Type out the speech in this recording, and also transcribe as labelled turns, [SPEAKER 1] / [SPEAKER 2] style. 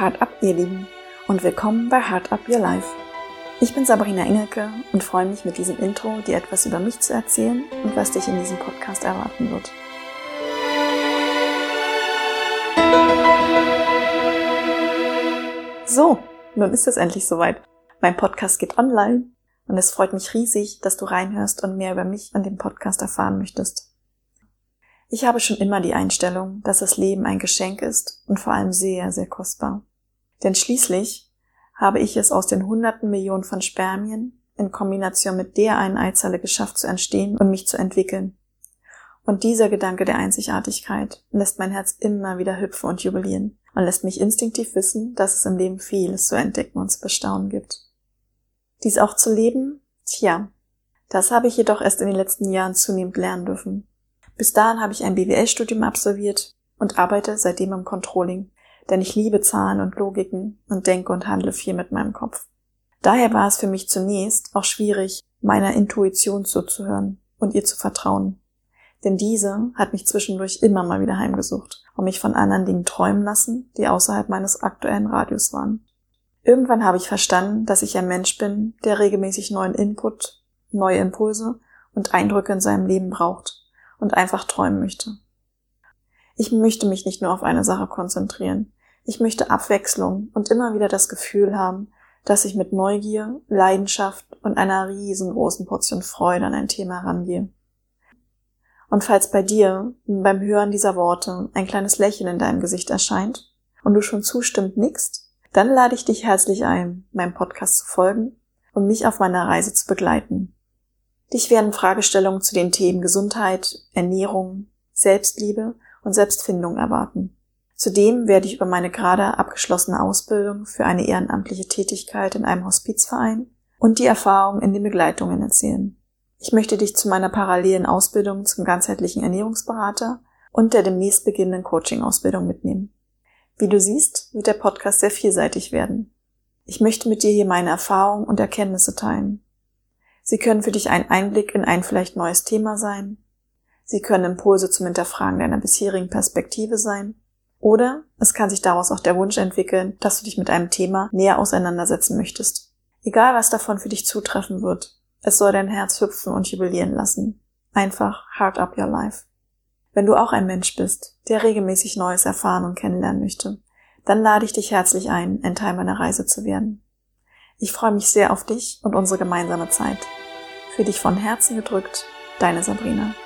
[SPEAKER 1] Hard Up, ihr Lieben, und willkommen bei Hard Up Your Life. Ich bin Sabrina Engelke und freue mich mit diesem Intro, dir etwas über mich zu erzählen und was dich in diesem Podcast erwarten wird. So, nun ist es endlich soweit. Mein Podcast geht online und es freut mich riesig, dass du reinhörst und mehr über mich und den Podcast erfahren möchtest. Ich habe schon immer die Einstellung, dass das Leben ein Geschenk ist und vor allem sehr, sehr kostbar. Denn schließlich habe ich es aus den hunderten Millionen von Spermien in Kombination mit der einen Eizelle geschafft zu entstehen und mich zu entwickeln. Und dieser Gedanke der Einzigartigkeit lässt mein Herz immer wieder hüpfen und jubilieren und lässt mich instinktiv wissen, dass es im Leben vieles zu entdecken und zu bestaunen gibt. Dies auch zu leben? Tja, das habe ich jedoch erst in den letzten Jahren zunehmend lernen dürfen. Bis dahin habe ich ein BWL-Studium absolviert und arbeite seitdem im Controlling, denn ich liebe Zahlen und Logiken und denke und handle viel mit meinem Kopf. Daher war es für mich zunächst auch schwierig, meiner Intuition zuzuhören und ihr zu vertrauen. Denn diese hat mich zwischendurch immer mal wieder heimgesucht und mich von anderen Dingen träumen lassen, die außerhalb meines aktuellen Radius waren. Irgendwann habe ich verstanden, dass ich ein Mensch bin, der regelmäßig neuen Input, neue Impulse und Eindrücke in seinem Leben braucht und einfach träumen möchte. Ich möchte mich nicht nur auf eine Sache konzentrieren. Ich möchte Abwechslung und immer wieder das Gefühl haben, dass ich mit Neugier, Leidenschaft und einer riesengroßen Portion Freude an ein Thema herangehe. Und falls bei dir beim Hören dieser Worte ein kleines Lächeln in deinem Gesicht erscheint und du schon zustimmt nickst, dann lade ich dich herzlich ein, meinem Podcast zu folgen und mich auf meiner Reise zu begleiten. Dich werden Fragestellungen zu den Themen Gesundheit, Ernährung, Selbstliebe und Selbstfindung erwarten. Zudem werde ich über meine gerade abgeschlossene Ausbildung für eine ehrenamtliche Tätigkeit in einem Hospizverein und die Erfahrung in den Begleitungen erzählen. Ich möchte dich zu meiner parallelen Ausbildung zum ganzheitlichen Ernährungsberater und der demnächst beginnenden Coaching-Ausbildung mitnehmen. Wie du siehst, wird der Podcast sehr vielseitig werden. Ich möchte mit dir hier meine Erfahrungen und Erkenntnisse teilen. Sie können für dich ein Einblick in ein vielleicht neues Thema sein. Sie können Impulse zum Hinterfragen deiner bisherigen Perspektive sein. Oder es kann sich daraus auch der Wunsch entwickeln, dass du dich mit einem Thema näher auseinandersetzen möchtest. Egal was davon für dich zutreffen wird, es soll dein Herz hüpfen und jubilieren lassen. Einfach hard up your life. Wenn du auch ein Mensch bist, der regelmäßig Neues erfahren und kennenlernen möchte, dann lade ich dich herzlich ein, ein Teil meiner Reise zu werden. Ich freue mich sehr auf dich und unsere gemeinsame Zeit. Für dich von Herzen gedrückt, deine Sabrina.